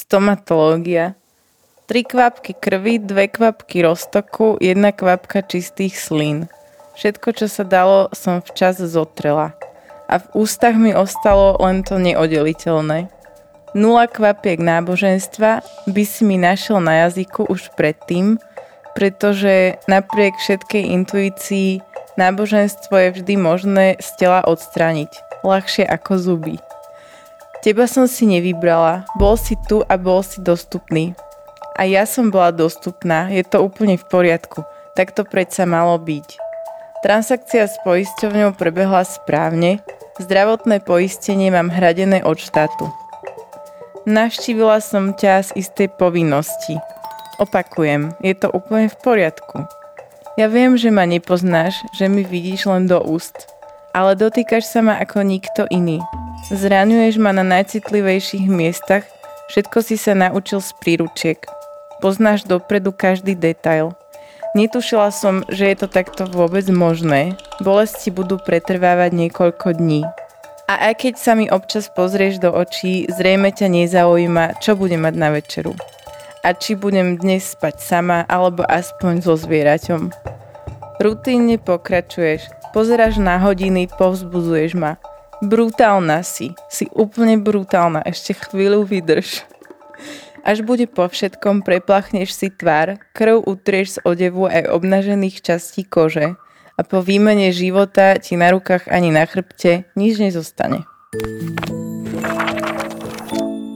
Stomatológia. Tri kvapky krvi, dve kvapky roztoku, jedna kvapka čistých slín. Všetko, čo sa dalo, som včas zotrela. A v ústach mi ostalo len to neoddeliteľné. Nula kvapiek náboženstva by si mi našiel na jazyku už predtým, pretože napriek všetkej intuícii náboženstvo je vždy možné z tela odstrániť. Ľahšie ako zuby. Teba som si nevybrala, bol si tu a bol si dostupný. A ja som bola dostupná, je to úplne v poriadku. Tak to predsa malo byť. Transakcia s poisťovňou prebehla správne, zdravotné poistenie mám hradené od štátu. Navštívila som ťa z istej povinnosti. Opakujem, je to úplne v poriadku. Ja viem, že ma nepoznáš, že mi vidíš len do úst, ale dotýkaš sa ma ako nikto iný. Zraňuješ ma na najcitlivejších miestach, všetko si sa naučil z príručiek. Poznáš dopredu každý detail. Netušila som, že je to takto vôbec možné. Bolesti budú pretrvávať niekoľko dní. A aj keď sa mi občas pozrieš do očí, zrejme ťa nezaujíma, čo budem mať na večeru. A či budem dnes spať sama, alebo aspoň so zvieraťom. Rutínne pokračuješ, pozeráš na hodiny, povzbudzuješ ma. Brutálna si, si úplne brutálna, ešte chvíľu vydrž. Až bude po všetkom, preplachneš si tvár, krv utrieš z odevu aj obnažených častí kože a po výmene života ti na rukách ani na chrbte nič nezostane.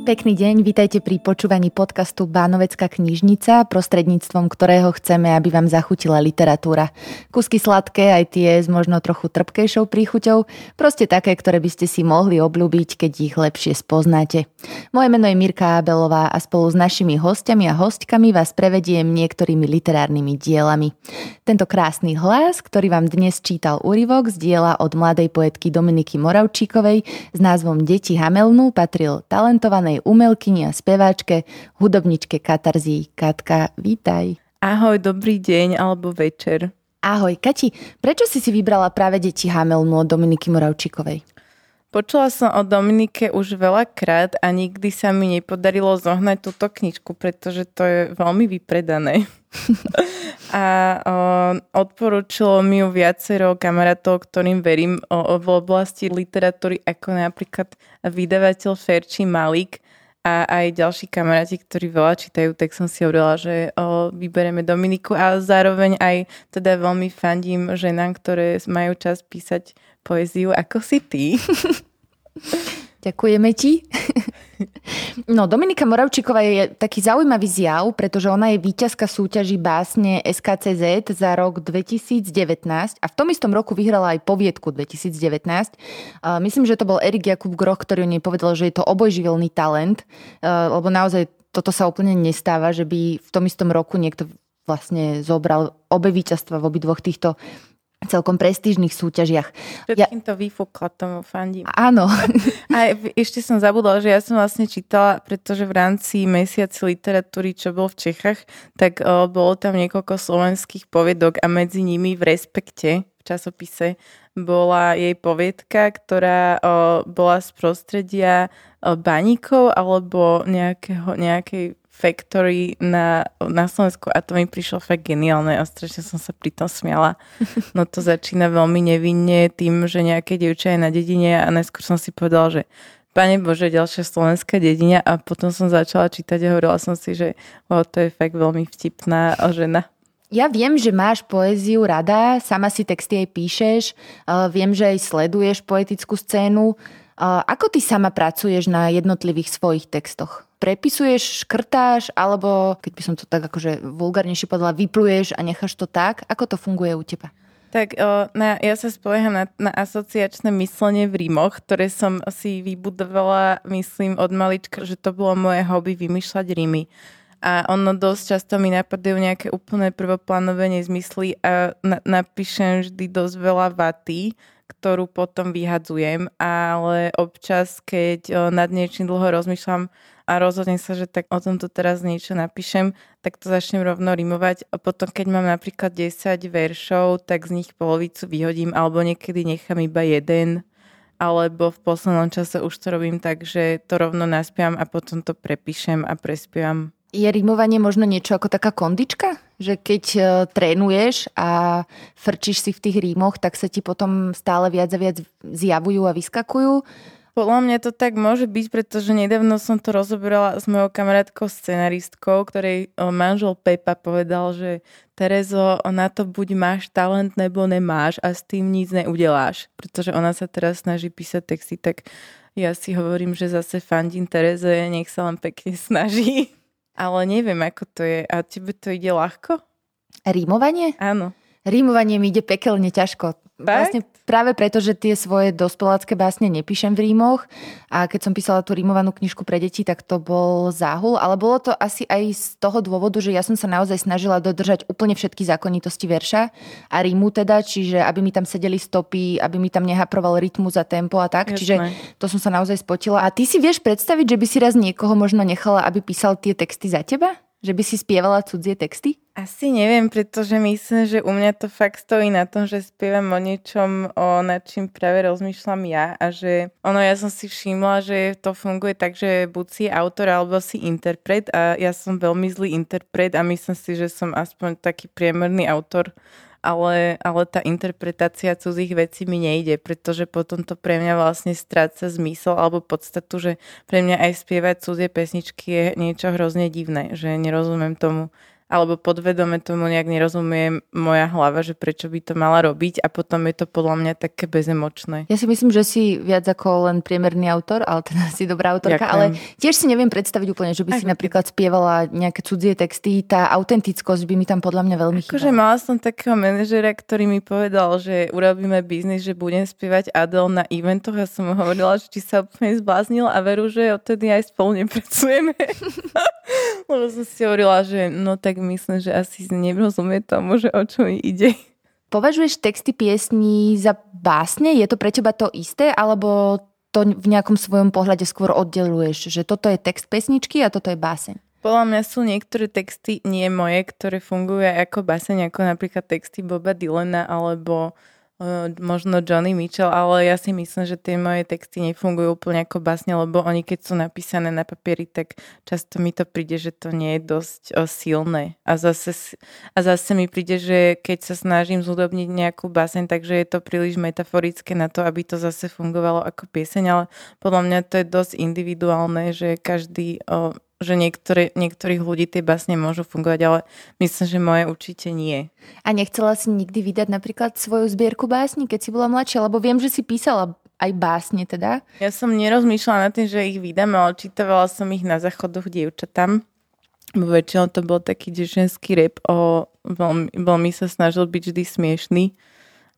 Pekný deň, vítajte pri počúvaní podcastu Bánovecká knižnica, prostredníctvom ktorého chceme, aby vám zachutila literatúra. Kusky sladké, aj tie s možno trochu trpkejšou príchuťou, proste také, ktoré by ste si mohli obľúbiť, keď ich lepšie spoznáte. Moje meno je Mirka Abelová a spolu s našimi hostiami a hostkami vás prevediem niektorými literárnymi dielami. Tento krásny hlas, ktorý vám dnes čítal úryvok z diela od mladej poetky Dominiky Moravčíkovej s názvom Deti Hamelnu patril talentovanej známej umelkyni a speváčke, hudobničke Katarzí. Katka, vítaj. Ahoj, dobrý deň alebo večer. Ahoj, Kati, prečo si si vybrala práve deti Hamelnu od Dominiky Moravčíkovej? Počula som o Dominike už veľakrát a nikdy sa mi nepodarilo zohnať túto knižku, pretože to je veľmi vypredané. a o, odporúčilo mi ju viacero kamarátov, ktorým verím o, o, v oblasti literatúry, ako napríklad vydavateľ Ferči Malik a aj ďalší kamaráti, ktorí veľa čítajú, tak som si hovorila, že o, vyberieme Dominiku a zároveň aj teda veľmi fandím ženám, ktoré majú čas písať poéziu, ako si ty. Ďakujeme ti. No, Dominika Moravčíková je taký zaujímavý zjav, pretože ona je víťazka súťaží básne SKCZ za rok 2019 a v tom istom roku vyhrala aj poviedku 2019. Myslím, že to bol Erik Jakub Groch, ktorý o nej povedal, že je to obojživelný talent, lebo naozaj toto sa úplne nestáva, že by v tom istom roku niekto vlastne zobral obe víťazstva v obidvoch týchto celkom prestížnych súťažiach. Všetkým ja... to vyfúkla, tomu fandím. Áno. A ešte som zabudla, že ja som vlastne čítala, pretože v rámci mesiaci literatúry, čo bol v Čechách, tak o, bolo tam niekoľko slovenských poviedok a medzi nimi v Respekte, v časopise, bola jej poviedka, ktorá o, bola z prostredia o, baníkov alebo nejakého, nejakej Factory na, na Slovensku a to mi prišlo fakt geniálne a strašne som sa pri tom smiala. No to začína veľmi nevinne tým, že nejaké dievča je na dedine a najskôr som si povedala, že Pane Bože, ďalšia slovenská dedina a potom som začala čítať a hovorila som si, že oh, to je fakt veľmi vtipná žena. Ja viem, že máš poéziu rada, sama si texty aj píšeš, viem, že aj sleduješ poetickú scénu. Ako ty sama pracuješ na jednotlivých svojich textoch? Prepisuješ, škrtáš, alebo keď by som to tak akože vulgárnejšie povedala, vypluješ a necháš to tak? Ako to funguje u teba? Tak na, ja sa spolieham na, na asociačné myslenie v rímoch, ktoré som si vybudovala, myslím, od malička, že to bolo moje hobby vymýšľať rímy. A ono dosť často mi napadajú nejaké úplné prvoplánové nezmysly a na, napíšem vždy dosť veľa vaty, ktorú potom vyhadzujem, ale občas, keď nad niečím dlho rozmýšľam, a rozhodnem sa, že tak o tomto teraz niečo napíšem, tak to začnem rovno rimovať a potom, keď mám napríklad 10 veršov, tak z nich polovicu vyhodím alebo niekedy nechám iba jeden alebo v poslednom čase už to robím tak, že to rovno naspievam a potom to prepíšem a prespievam. Je rimovanie možno niečo ako taká kondička? Že keď uh, trénuješ a frčíš si v tých rímoch, tak sa ti potom stále viac a viac zjavujú a vyskakujú? Podľa mňa to tak môže byť, pretože nedávno som to rozoberala s mojou kamarátkou scenaristkou, ktorej manžel Pepa povedal, že Terezo, na to buď máš talent, nebo nemáš a s tým nic neudeláš. Pretože ona sa teraz snaží písať texty, tak ja si hovorím, že zase fandím Tereze, nech sa len pekne snaží. Ale neviem, ako to je. A tebe to ide ľahko? Rímovanie? Áno. Rímovanie mi ide pekelne ťažko. Vlastne práve preto, že tie svoje dospelácké básne nepíšem v rímoch a keď som písala tú rímovanú knižku pre deti, tak to bol záhul, ale bolo to asi aj z toho dôvodu, že ja som sa naozaj snažila dodržať úplne všetky zákonitosti verša a rímu teda, čiže aby mi tam sedeli stopy, aby mi tam nehaproval rytmus a tempo a tak, Jasné. čiže to som sa naozaj spotila. A ty si vieš predstaviť, že by si raz niekoho možno nechala, aby písal tie texty za teba? Že by si spievala cudzie texty? Asi neviem, pretože myslím, že u mňa to fakt stojí na tom, že spievam o niečom, o nad čím práve rozmýšľam ja a že ono, ja som si všimla, že to funguje tak, že buď si autor alebo si interpret a ja som veľmi zlý interpret a myslím si, že som aspoň taký priemerný autor ale, ale tá interpretácia cudzích vecí mi nejde, pretože potom to pre mňa vlastne stráca zmysel alebo podstatu, že pre mňa aj spievať cudzie pesničky je niečo hrozne divné, že nerozumiem tomu, alebo podvedome tomu nejak nerozumie moja hlava, že prečo by to mala robiť a potom je to podľa mňa také bezemočné. Ja si myslím, že si viac ako len priemerný autor, ale teda si dobrá autorka, Ďakujem. ale tiež si neviem predstaviť úplne, že by si napríklad spievala nejaké cudzie texty, tá autentickosť by mi tam podľa mňa veľmi chýbala. Akože mala som takého manažera, ktorý mi povedal, že urobíme biznis, že budem spievať Adele na eventoch a som mu hovorila, že či sa úplne zbláznil a veru, že odtedy aj spolu nepracujeme. Lebo som si hovorila, že no tak myslím, že asi nerozumie tomu, že o čo mi ide. Považuješ texty piesní za básne? Je to pre teba to isté? Alebo to v nejakom svojom pohľade skôr oddeluješ? Že toto je text pesničky a toto je báseň? Podľa mňa sú niektoré texty nie moje, ktoré fungujú ako báseň, ako napríklad texty Boba Dylana alebo možno Johnny Mitchell, ale ja si myslím, že tie moje texty nefungujú úplne ako básne, lebo oni keď sú napísané na papieri, tak často mi to príde, že to nie je dosť silné. A zase, a zase mi príde, že keď sa snažím zúdobniť nejakú báseň, takže je to príliš metaforické na to, aby to zase fungovalo ako pieseň, ale podľa mňa to je dosť individuálne, že každý o, že niektoré, niektorých ľudí tie básne môžu fungovať, ale myslím, že moje určite nie. A nechcela si nikdy vydať napríklad svoju zbierku básni, keď si bola mladšia? Lebo viem, že si písala aj básne teda. Ja som nerozmýšľala nad tým, že ich vydám, ale čítavala som ich na záchodoch dievčatám. Väčšinou to bol taký ženský rap o... Veľmi, veľmi sa snažil byť vždy smiešný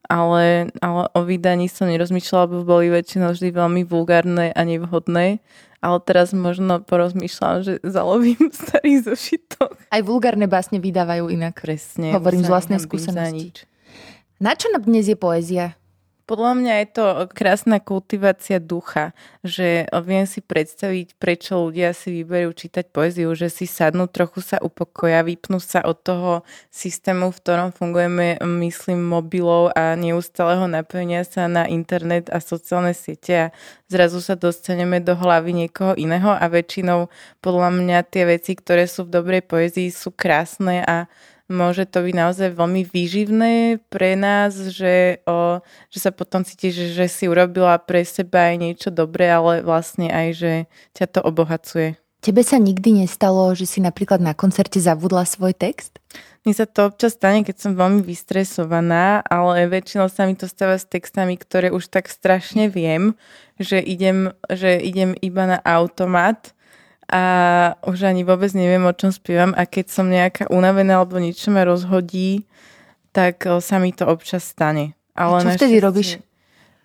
ale, ale o vydaní som nerozmýšľala, lebo boli väčšinou vždy veľmi vulgárne a nevhodné. Ale teraz možno porozmýšľam, že zalovím starý zošitok. Aj vulgárne básne vydávajú inak. Presne. Hovorím z vlastnej skúsenosti. Na čo nám dnes je poézia? Podľa mňa je to krásna kultivácia ducha, že viem si predstaviť, prečo ľudia si vyberú čítať poéziu, že si sadnú, trochu sa upokoja, vypnú sa od toho systému, v ktorom fungujeme, myslím, mobilov a neustáleho napojenia sa na internet a sociálne siete a zrazu sa dostaneme do hlavy niekoho iného a väčšinou podľa mňa tie veci, ktoré sú v dobrej poézii, sú krásne a môže to byť naozaj veľmi výživné pre nás, že, o, že sa potom cítiš, že, že si urobila pre seba aj niečo dobré, ale vlastne aj, že ťa to obohacuje. Tebe sa nikdy nestalo, že si napríklad na koncerte zabudla svoj text? Mne sa to občas stane, keď som veľmi vystresovaná, ale väčšinou sa mi to stáva s textami, ktoré už tak strašne viem, že idem, že idem iba na automat a už ani vôbec neviem, o čom spievam a keď som nejaká unavená alebo niečo ma rozhodí, tak sa mi to občas stane. Ale a čo vtedy robíš?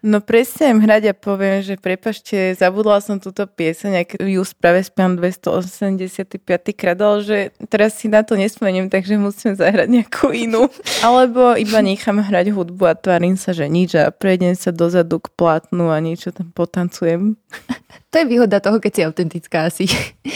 No prestanem hrať a poviem, že prepašte, zabudla som túto pieseň, ak ju práve spievam 285 krát, ale že teraz si na to nespomeniem, takže musím zahrať nejakú inú. Alebo iba nechám hrať hudbu a tvárim sa, že nič a prejdem sa dozadu k plátnu a niečo tam potancujem. To je výhoda toho, keď si autentická asi.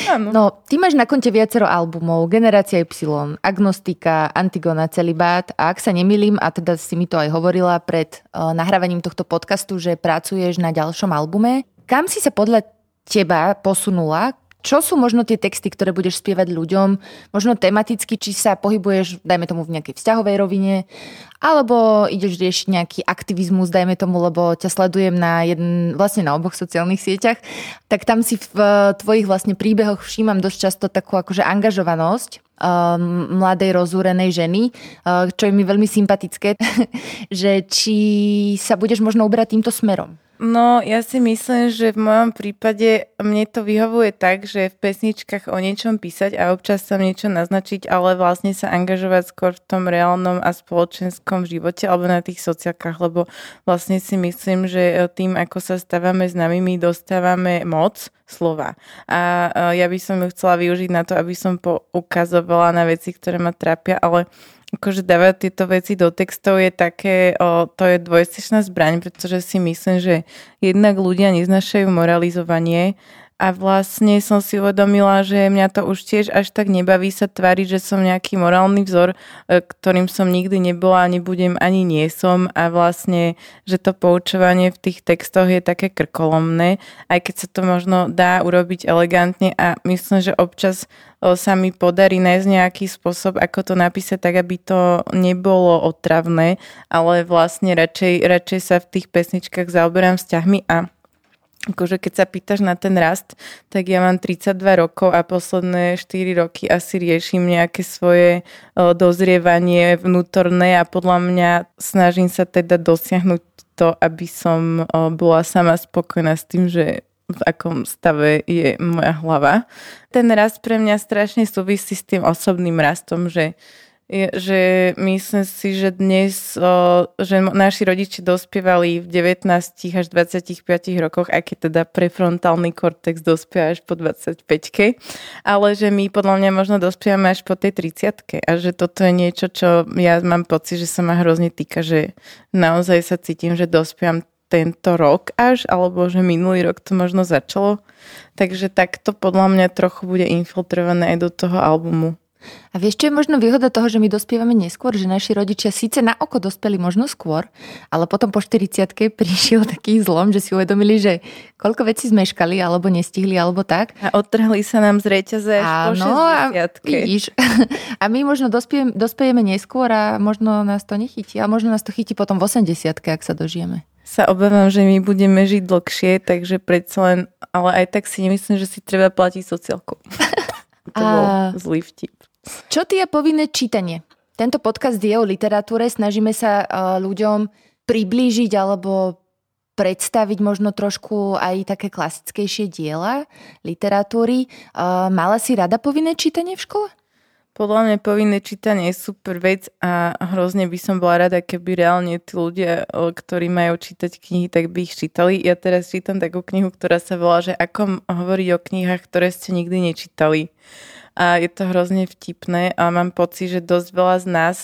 Áno. No, ty máš na konte viacero albumov, Generácia Y, Agnostika, Antigona, Celibát a ak sa nemýlim, a teda si mi to aj hovorila pred uh, nahrávaním tohto podcastu, podcastu, že pracuješ na ďalšom albume. Kam si sa podľa teba posunula? Čo sú možno tie texty, ktoré budeš spievať ľuďom? Možno tematicky, či sa pohybuješ, dajme tomu, v nejakej vzťahovej rovine, alebo ideš riešiť nejaký aktivizmus, dajme tomu, lebo ťa sledujem na jeden, vlastne na oboch sociálnych sieťach, tak tam si v tvojich vlastne príbehoch všímam dosť často takú akože angažovanosť um, mladej rozúrenej ženy, uh, čo je mi veľmi sympatické, že či sa budeš možno uberať týmto smerom. No, ja si myslím, že v mojom prípade mne to vyhovuje tak, že v pesničkách o niečom písať a občas sa niečo naznačiť, ale vlastne sa angažovať skôr v tom reálnom a spoločenskom živote alebo na tých sociálkach, lebo vlastne si myslím, že tým, ako sa stávame známymi, dostávame moc slova. A ja by som ju chcela využiť na to, aby som poukazovala na veci, ktoré ma trápia, ale akože dávať tieto veci do textov je také, o, to je dvojstečná zbraň, pretože si myslím, že jednak ľudia neznašajú moralizovanie a vlastne som si uvedomila, že mňa to už tiež až tak nebaví sa tváriť, že som nejaký morálny vzor, e, ktorým som nikdy nebola, nebudem ani nie som. A vlastne, že to poučovanie v tých textoch je také krkolomné, aj keď sa to možno dá urobiť elegantne. A myslím, že občas e, sa mi podarí nájsť nejaký spôsob, ako to napísať tak, aby to nebolo otravné, ale vlastne radšej, radšej sa v tých pesničkách zaoberám vzťahmi a akože keď sa pýtaš na ten rast, tak ja mám 32 rokov a posledné 4 roky asi riešim nejaké svoje dozrievanie vnútorné a podľa mňa snažím sa teda dosiahnuť to, aby som bola sama spokojná s tým, že v akom stave je moja hlava. Ten rast pre mňa strašne súvisí s tým osobným rastom, že že myslím si, že dnes, že naši rodiči dospievali v 19 až 25 rokoch, aj keď teda prefrontálny kortex dospieva až po 25 ale že my podľa mňa možno dospievame až po tej 30 a že toto je niečo, čo ja mám pocit, že sa ma hrozne týka, že naozaj sa cítim, že dospievam tento rok až, alebo že minulý rok to možno začalo. Takže takto podľa mňa trochu bude infiltrované aj do toho albumu. A vieš, čo je možno výhoda toho, že my dospievame neskôr, že naši rodičia síce na oko dospeli možno skôr, ale potom po 40 prišiel taký zlom, že si uvedomili, že koľko vecí zmeškali, alebo nestihli, alebo tak. A odtrhli sa nám z reťaze až Áno, po 60 a, vidíš, a my možno dospiejeme, dospiejeme neskôr a možno nás to nechytí. A možno nás to chytí potom v 80 ak sa dožijeme sa obávam, že my budeme žiť dlhšie, takže predsa len, ale aj tak si nemyslím, že si treba platiť sociálku. to a... bol zlý vtip. Čo ty je povinné čítanie? Tento podcast je o literatúre, snažíme sa uh, ľuďom priblížiť alebo predstaviť možno trošku aj také klasickejšie diela literatúry. Uh, mala si rada povinné čítanie v škole? Podľa mňa povinné čítanie je super vec a hrozne by som bola rada, keby reálne tí ľudia, ktorí majú čítať knihy, tak by ich čítali. Ja teraz čítam takú knihu, ktorá sa volá, že ako hovoriť o knihách, ktoré ste nikdy nečítali a je to hrozne vtipné a mám pocit, že dosť veľa z nás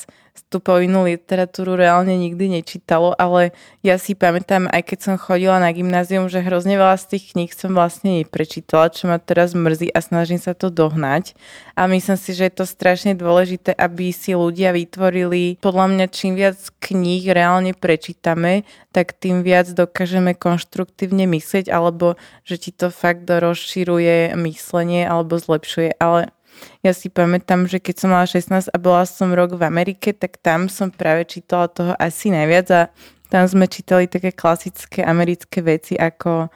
tú povinnú literatúru reálne nikdy nečítalo, ale ja si pamätám, aj keď som chodila na gymnázium, že hrozne veľa z tých kníh som vlastne neprečítala, čo ma teraz mrzí a snažím sa to dohnať. A myslím si, že je to strašne dôležité, aby si ľudia vytvorili, podľa mňa čím viac kníh reálne prečítame, tak tým viac dokážeme konštruktívne myslieť, alebo že ti to fakt rozširuje myslenie alebo zlepšuje. Ale ja si pamätám, že keď som mala 16 a bola som rok v Amerike, tak tam som práve čítala toho asi najviac a tam sme čítali také klasické americké veci ako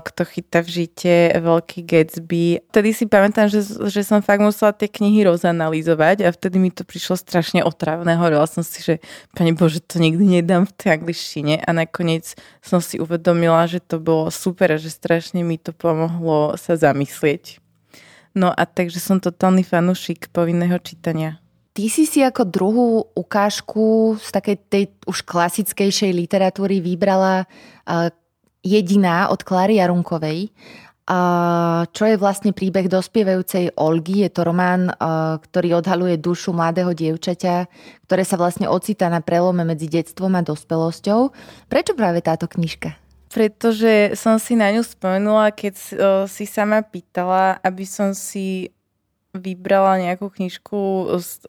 Kto chytá v žite, Veľký Gatsby. Vtedy si pamätám, že, že som fakt musela tie knihy rozanalýzovať a vtedy mi to prišlo strašne otravné. Hovorila som si, že pani Bože, to nikdy nedám v tej angličtine a nakoniec som si uvedomila, že to bolo super a že strašne mi to pomohlo sa zamyslieť. No a takže som totálny fanúšik povinného čítania. Ty si si ako druhú ukážku z takej tej už klasickejšej literatúry vybrala uh, jediná od Klary Jarunkovej. Uh, čo je vlastne príbeh dospievajúcej Olgy. Je to román, uh, ktorý odhaluje dušu mladého dievčaťa, ktoré sa vlastne ocitá na prelome medzi detstvom a dospelosťou. Prečo práve táto knižka? Pretože som si na ňu spomenula, keď si sama pýtala, aby som si vybrala nejakú knižku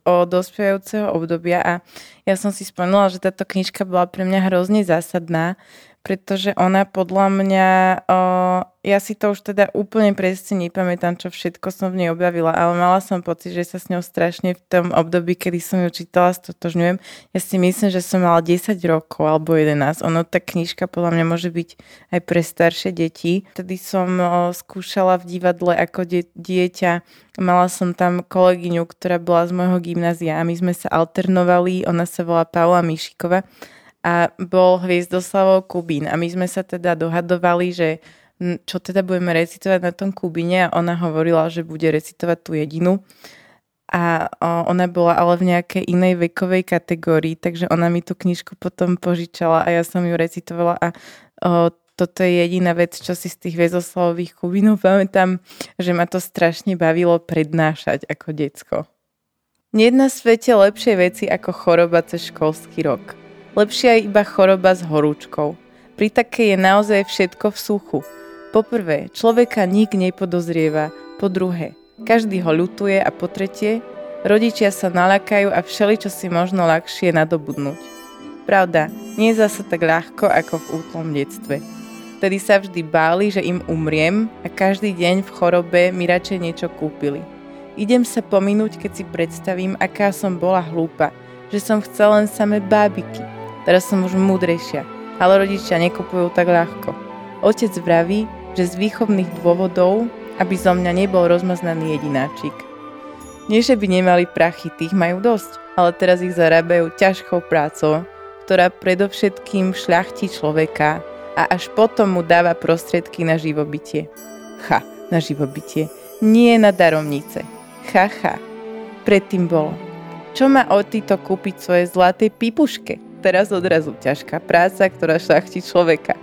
o dospievajúceho obdobia a ja som si spomenula, že táto knižka bola pre mňa hrozne zásadná, pretože ona podľa mňa, o, ja si to už teda úplne presne nepamätám, čo všetko som v nej objavila, ale mala som pocit, že sa s ňou strašne v tom období, kedy som ju čítala, stotožňujem. Ja si myslím, že som mala 10 rokov alebo 11. Ono, tá knižka podľa mňa môže byť aj pre staršie deti. Vtedy som o, skúšala v divadle ako die- dieťa. Mala som tam kolegyňu, ktorá bola z môjho gymnázia a my sme sa alternovali. Ona sa volá Paula Mišikova a bol Hviezdoslavov Kubín a my sme sa teda dohadovali, že čo teda budeme recitovať na tom Kubine a ona hovorila, že bude recitovať tú jedinu a ona bola ale v nejakej inej vekovej kategórii, takže ona mi tú knižku potom požičala a ja som ju recitovala a o, toto je jediná vec, čo si z tých Viezoslavových Kubinov pamätám, že ma to strašne bavilo prednášať ako decko. Nie na svete lepšie veci ako choroba cez školský rok. Lepšia je iba choroba s horúčkou. Pri takej je naozaj všetko v suchu. Po prvé, človeka nik nepodozrieva. Po druhé, každý ho ľutuje a po tretie, rodičia sa nalakajú a všeli, čo si možno ľahšie nadobudnúť. Pravda, nie je zase tak ľahko ako v útlom detstve. Vtedy sa vždy báli, že im umriem a každý deň v chorobe mi radšej niečo kúpili. Idem sa pominúť, keď si predstavím, aká som bola hlúpa, že som chcela len samé bábiky, Teraz som už múdrejšia, ale rodičia nekupujú tak ľahko. Otec vraví, že z výchovných dôvodov, aby zo mňa nebol rozmaznaný jedináčik. Nie, že by nemali prachy, tých majú dosť, ale teraz ich zarábajú ťažkou prácou, ktorá predovšetkým šľachtí človeka a až potom mu dáva prostriedky na živobytie. Ha, na živobytie. Nie na daromnice. Ha, ha. Predtým bolo. Čo má o týto kúpiť svoje zlaté pipuške? Teraz odrazu ťažká práca, ktorá šlachtí človeka.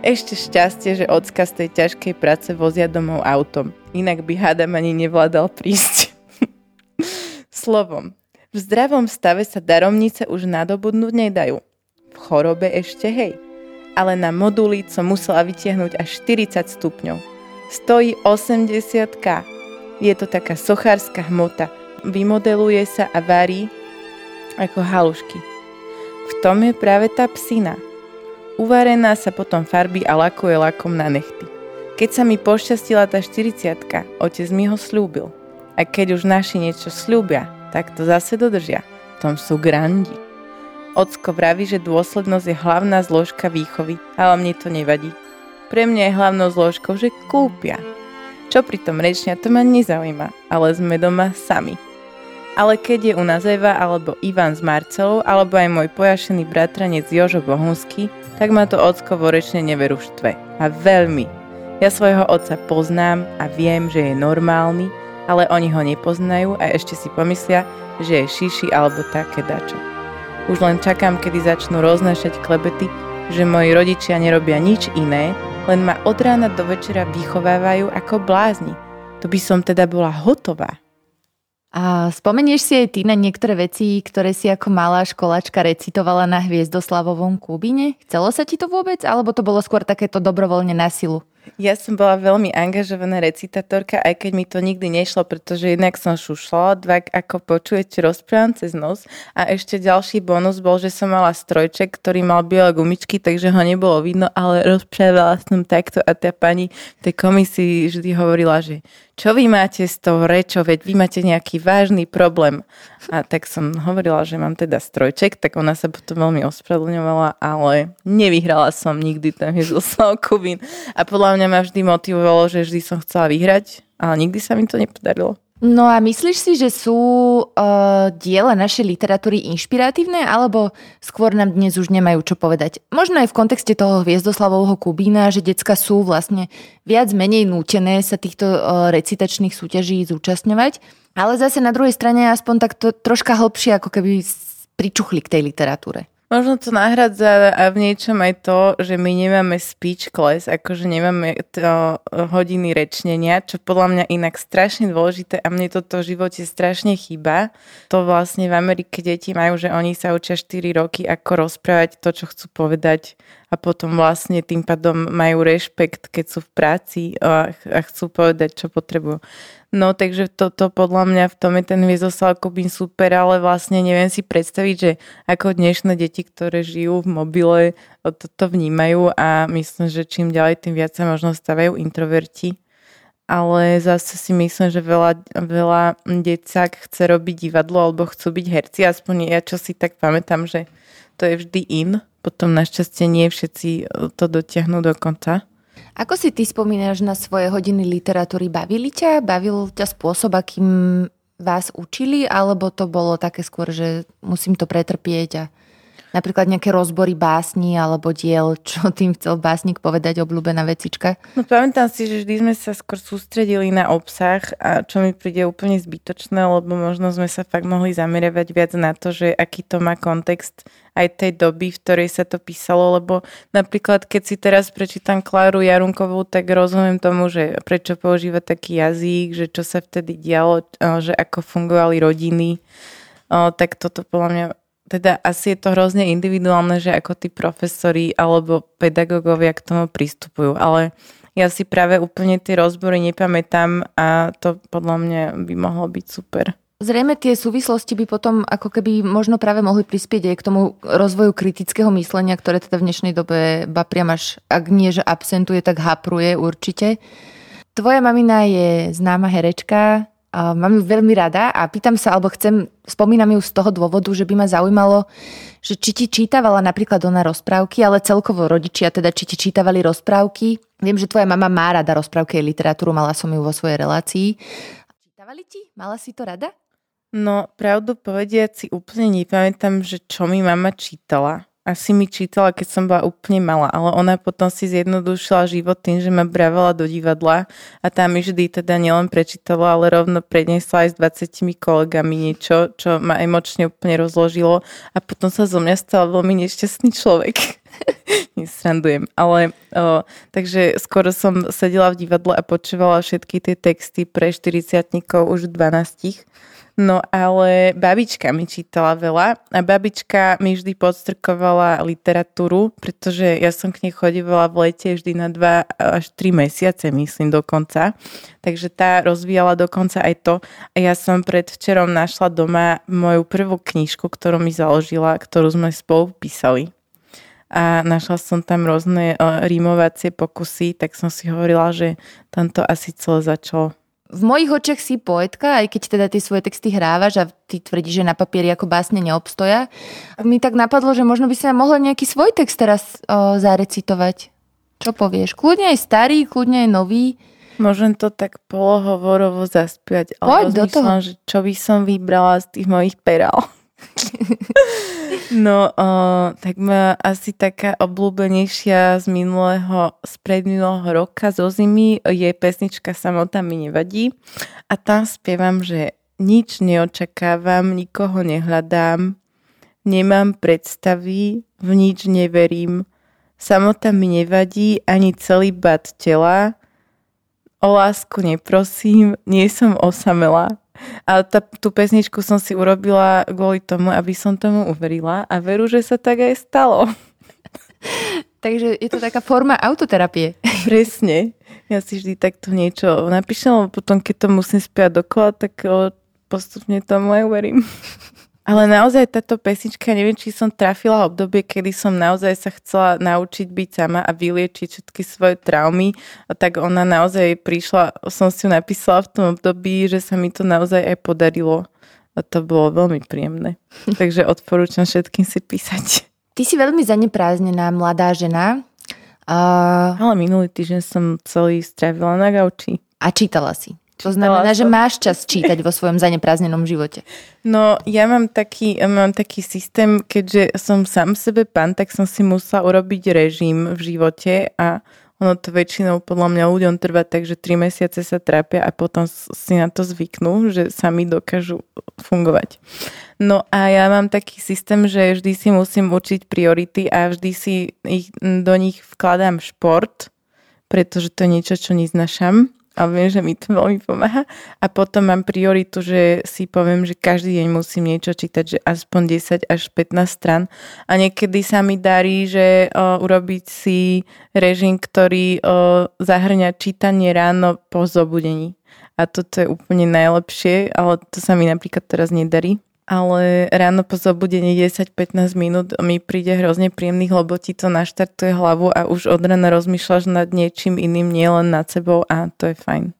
Ešte šťastie, že ocka z tej ťažkej práce vozia domov autom. Inak by hádam ani nevládal prísť. Slovom, v zdravom stave sa daromnice už nadobudnúť nedajú. V chorobe ešte hej. Ale na modulíco musela vytiahnuť až 40 stupňov. Stojí 80k. Je to taká sochárska hmota. Vymodeluje sa a varí ako halušky. V tom je práve tá psina. Uvarená sa potom farbí a lakuje lakom na nechty. Keď sa mi pošťastila tá 40 otec mi ho slúbil. A keď už naši niečo slúbia, tak to zase dodržia. V tom sú grandi. Ocko vraví, že dôslednosť je hlavná zložka výchovy, ale mne to nevadí. Pre mňa je hlavnou zložkou, že kúpia. Čo pri rečnia, to ma nezaujíma, ale sme doma sami ale keď je u nás Eva alebo Ivan z Marcelou alebo aj môj pojašený bratranec Jožo Bohunský, tak ma to ocko vorečne neveru štve. A veľmi. Ja svojho otca poznám a viem, že je normálny, ale oni ho nepoznajú a ešte si pomyslia, že je šiši alebo také dačo. Už len čakám, kedy začnú roznášať klebety, že moji rodičia nerobia nič iné, len ma od rána do večera vychovávajú ako blázni. To by som teda bola hotová. A spomenieš si aj ty na niektoré veci, ktoré si ako malá školačka recitovala na Hviezdoslavovom Kubine? Chcelo sa ti to vôbec, alebo to bolo skôr takéto dobrovoľne na silu? Ja som bola veľmi angažovaná recitatorka, aj keď mi to nikdy nešlo, pretože jednak som šušla, dva ako počujete, rozprávam cez nos a ešte ďalší bonus bol, že som mala strojček, ktorý mal biele gumičky, takže ho nebolo vidno, ale rozprávala som takto a tá pani tej komisii vždy hovorila, že čo vy máte s tou rečou, veď vy máte nejaký vážny problém. A tak som hovorila, že mám teda strojček, tak ona sa potom veľmi ospravedlňovala, ale nevyhrala som nikdy ten Jezuslav Kubín. A podľa mňa ma vždy motivovalo, že vždy som chcela vyhrať, ale nikdy sa mi to nepodarilo. No a myslíš si, že sú uh, diela našej literatúry inšpiratívne, alebo skôr nám dnes už nemajú čo povedať? Možno aj v kontexte toho Hviezdoslavovho Kubína, že decka sú vlastne viac menej nútené sa týchto uh, recitačných súťaží zúčastňovať, ale zase na druhej strane aspoň tak to troška hlbšie, ako keby pričuchli k tej literatúre. Možno to nahradza a v niečom aj to, že my nemáme speech class, akože nemáme to hodiny rečnenia, čo podľa mňa inak strašne dôležité a mne toto v živote strašne chýba. To vlastne v Amerike deti majú, že oni sa učia 4 roky ako rozprávať to, čo chcú povedať a potom vlastne tým pádom majú rešpekt, keď sú v práci a, a chcú povedať, čo potrebujú. No takže toto to podľa mňa v tom je ten Hviezdosal Kubín super, ale vlastne neviem si predstaviť, že ako dnešné deti, ktoré žijú v mobile, toto vnímajú a myslím, že čím ďalej, tým viac sa možno stavajú introverti. Ale zase si myslím, že veľa, veľa decák chce robiť divadlo alebo chcú byť herci, aspoň ja čo si tak pamätám, že to je vždy in, potom našťastie nie všetci to dotiahnu do konca. Ako si ty spomínaš na svoje hodiny literatúry? Bavili ťa? Bavil ťa spôsob, akým vás učili? Alebo to bolo také skôr, že musím to pretrpieť a Napríklad nejaké rozbory básni alebo diel, čo tým chcel básnik povedať, obľúbená vecička? No pamätám si, že vždy sme sa skôr sústredili na obsah a čo mi príde úplne zbytočné, lebo možno sme sa fakt mohli zameriavať viac na to, že aký to má kontext aj tej doby, v ktorej sa to písalo, lebo napríklad keď si teraz prečítam Kláru Jarunkovú, tak rozumiem tomu, že prečo používa taký jazyk, že čo sa vtedy dialo, že ako fungovali rodiny, tak toto podľa mňa teda asi je to hrozne individuálne, že ako tí profesori alebo pedagógovia k tomu pristupujú, ale ja si práve úplne tie rozbory nepamätám a to podľa mňa by mohlo byť super. Zrejme tie súvislosti by potom ako keby možno práve mohli prispieť aj k tomu rozvoju kritického myslenia, ktoré teda v dnešnej dobe ba priam ak nie, že absentuje, tak hapruje určite. Tvoja mamina je známa herečka, mám ju veľmi rada a pýtam sa, alebo chcem, spomínam ju z toho dôvodu, že by ma zaujímalo, že či ti čítavala napríklad ona rozprávky, ale celkovo rodičia, teda či ti čítavali rozprávky. Viem, že tvoja mama má rada rozprávky a literatúru, mala som ju vo svojej relácii. Čítavali ti? Mala si to rada? No, pravdu povediac si úplne nepamätám, že čo mi mama čítala asi mi čítala, keď som bola úplne malá, ale ona potom si zjednodušila život tým, že ma bravala do divadla a tam mi vždy teda nielen prečítala, ale rovno predniesla aj s 20 kolegami niečo, čo ma emočne úplne rozložilo a potom sa zo mňa stal veľmi nešťastný človek. Nesrandujem, ale o, takže skoro som sedela v divadle a počúvala všetky tie texty pre 40 už 12 No ale babička mi čítala veľa a babička mi vždy podstrkovala literatúru, pretože ja som k nej chodívala v lete vždy na 2 až 3 mesiace, myslím dokonca. Takže tá rozvíjala dokonca aj to. A ja som predvčerom našla doma moju prvú knižku, ktorú mi založila, ktorú sme spolu písali a našla som tam rôzne rímovacie pokusy, tak som si hovorila, že tam to asi celé začalo v mojich očiach si poetka, aj keď teda tie svoje texty hrávaš a ty tvrdíš, že na papieri ako básne neobstoja. Mi tak napadlo, že možno by si nám mohla nejaký svoj text teraz o, zarecitovať. Čo povieš? Kľudne aj starý, kľudne aj nový. Môžem to tak polohovorovo zaspiať. Poď do toho. Že čo by som vybrala z tých mojich perál. No, o, tak ma asi taká obľúbenejšia z minulého, z predminulého roka zo zimy je pesnička Samota mi nevadí. A tam spievam, že nič neočakávam, nikoho nehľadám, nemám predstavy, v nič neverím, samota mi nevadí ani celý bad tela, o lásku neprosím, nie som osamela. A tá, tú pesničku som si urobila kvôli tomu, aby som tomu uverila a veru, že sa tak aj stalo. Takže je to taká forma autoterapie. Presne. Ja si vždy takto niečo napíšem, lebo potom, keď to musím spiať dokola, tak postupne tomu aj uverím. Ale naozaj táto pesnička, neviem, či som trafila obdobie, kedy som naozaj sa chcela naučiť byť sama a vyliečiť všetky svoje traumy, a tak ona naozaj prišla, som si ju napísala v tom období, že sa mi to naozaj aj podarilo. A to bolo veľmi príjemné. Takže odporúčam všetkým si písať. Ty si veľmi zanepráznená mladá žena. Uh... Ale minulý týždeň som celý strávila na gauči. A čítala si? To znamená, že máš čas čítať vo svojom zaneprázdnenom živote. No, ja mám taký, mám taký systém, keďže som sám sebe pán, tak som si musela urobiť režim v živote a ono to väčšinou podľa mňa ľuďom trvá tak, že 3 mesiace sa trápia a potom si na to zvyknú, že sami dokážu fungovať. No a ja mám taký systém, že vždy si musím určiť priority a vždy si ich, do nich vkladám šport, pretože to je niečo, čo neznašam ale viem, že mi to veľmi pomáha. A potom mám prioritu, že si poviem, že každý deň musím niečo čítať, že aspoň 10 až 15 stran. A niekedy sa mi darí, že o, urobiť si režim, ktorý o, zahrňa čítanie ráno po zobudení. A toto je úplne najlepšie, ale to sa mi napríklad teraz nedarí ale ráno po zobudení 10-15 minút mi príde hrozne príjemný, lebo ti to naštartuje hlavu a už od rána rozmýšľaš nad niečím iným, nielen nad sebou a to je fajn.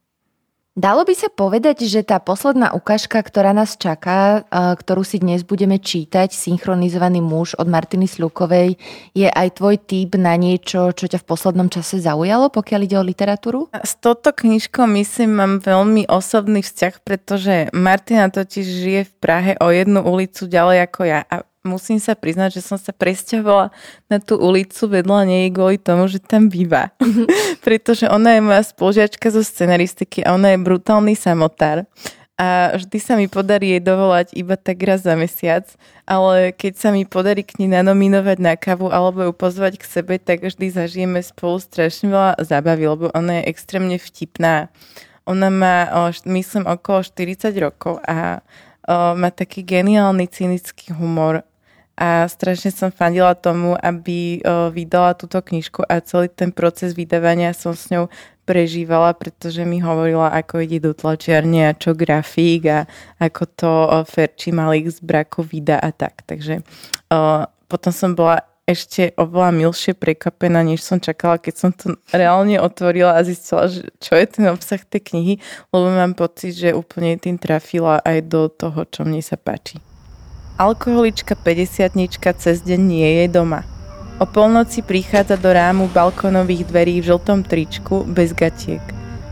Dalo by sa povedať, že tá posledná ukážka, ktorá nás čaká, ktorú si dnes budeme čítať, synchronizovaný muž od Martiny Slukovej, je aj tvoj typ na niečo, čo ťa v poslednom čase zaujalo, pokiaľ ide o literatúru? S touto knižkou myslím mám veľmi osobný vzťah, pretože Martina totiž žije v Prahe o jednu ulicu ďalej ako ja a musím sa priznať, že som sa presťahovala na tú ulicu vedľa nej kvôli tomu, že tam býva. Pretože ona je moja spolužiačka zo scenaristiky a ona je brutálny samotár. A vždy sa mi podarí jej dovolať iba tak raz za mesiac, ale keď sa mi podarí k nej nanominovať na kavu alebo ju pozvať k sebe, tak vždy zažijeme spolu strašne veľa zábavy, lebo ona je extrémne vtipná. Ona má, myslím, okolo 40 rokov a má taký geniálny cynický humor a strašne som fandila tomu, aby vydala túto knižku a celý ten proces vydávania som s ňou prežívala, pretože mi hovorila, ako ide do tlačiarne a čo grafík a ako to Ferči Malik z braku vydá a tak. Takže potom som bola ešte oveľa milšie prekapená, než som čakala, keď som to reálne otvorila a zistila, že čo je ten obsah tej knihy, lebo mám pocit, že úplne tým trafila aj do toho, čo mne sa páči. Alkoholička 50 cez deň nie je doma. O polnoci prichádza do rámu balkónových dverí v žltom tričku bez gatiek.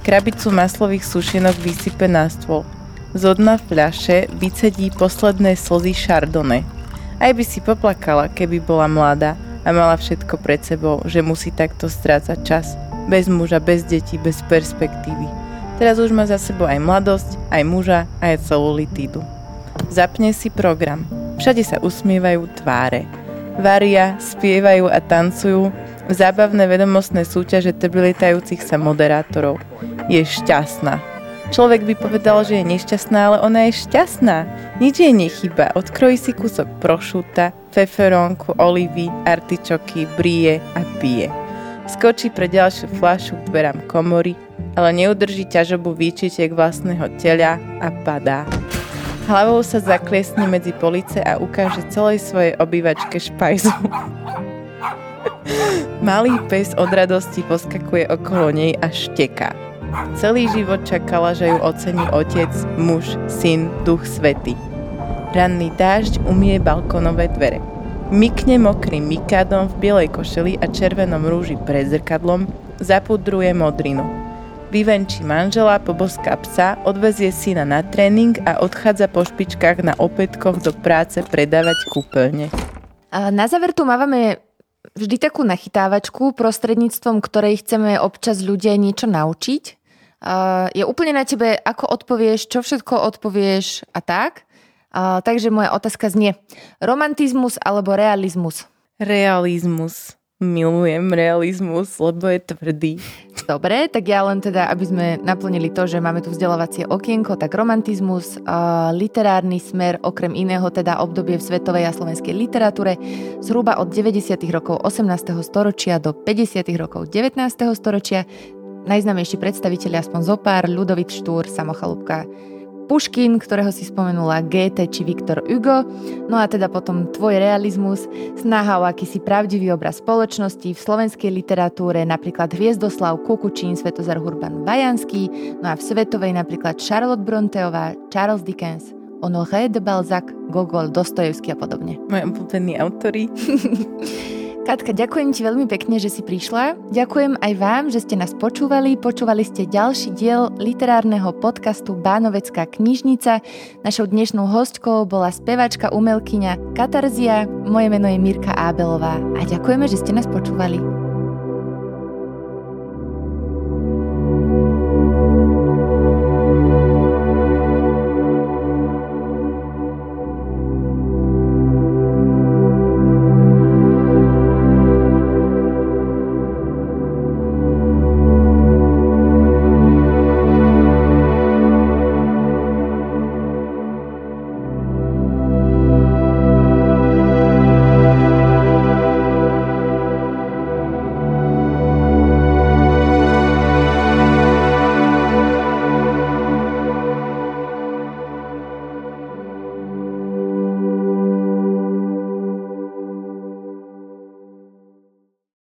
Krabicu maslových sušenok vysype na stôl. Z dna fľaše vycedí posledné slzy šardone. Aj by si poplakala, keby bola mladá a mala všetko pred sebou, že musí takto strácať čas. Bez muža, bez detí, bez perspektívy. Teraz už má za sebou aj mladosť, aj muža, aj celú litídu. Zapne si program. Všade sa usmievajú tváre. Varia, spievajú a tancujú zábavné vedomostné súťaže trblitajúcich sa moderátorov. Je šťastná. Človek by povedal, že je nešťastná, ale ona je šťastná. Nič jej nechyba. Odkrojí si kúsok prošúta, feferónku, olivy, artičoky, brie a pije. Skočí pre ďalšiu fľašu k dverám komory, ale neudrží ťažobu výčitiek vlastného tela a padá. Hlavou sa zakliesne medzi police a ukáže celej svojej obývačke špajzu. Malý pes od radosti poskakuje okolo nej a šteká. Celý život čakala, že ju ocení otec, muž, syn, duch svety. Ranný dážď umie balkonové dvere. Mykne mokrým mikádom v bielej košeli a červenom rúži pred zrkadlom, zapudruje modrinu vyvenčí manžela, poboská psa, odvezie syna na tréning a odchádza po špičkách na opätkoch do práce predávať kúpeľne. Na záver tu máme vždy takú nachytávačku, prostredníctvom ktorej chceme občas ľudia niečo naučiť. Je úplne na tebe, ako odpovieš, čo všetko odpovieš a tak. Takže moja otázka znie, romantizmus alebo realizmus? Realizmus milujem realizmus, lebo je tvrdý. Dobre, tak ja len teda, aby sme naplnili to, že máme tu vzdelávacie okienko, tak romantizmus, literárny smer, okrem iného teda obdobie v svetovej a slovenskej literatúre, zhruba od 90. rokov 18. storočia do 50. rokov 19. storočia. Najznamejší predstaviteľi aspoň zopár, Ludovit Štúr, Samochalúbka, Puškin, ktorého si spomenula, GT či Viktor Hugo, no a teda potom tvoj realizmus, snaha o akýsi pravdivý obraz spoločnosti v slovenskej literatúre, napríklad Hviezdoslav Kukučín, Svetozar Hurban Vajanský, no a v svetovej napríklad Charlotte Bronteová, Charles Dickens, Honoré de Balzac, Gogol, Dostojevský a podobne. Moje obľúbení autory. Katka, ďakujem ti veľmi pekne, že si prišla. Ďakujem aj vám, že ste nás počúvali. Počúvali ste ďalší diel literárneho podcastu Bánovecká knižnica. Našou dnešnou hostkou bola spevačka umelkyňa Katarzia. Moje meno je Mirka Ábelová a ďakujeme, že ste nás počúvali.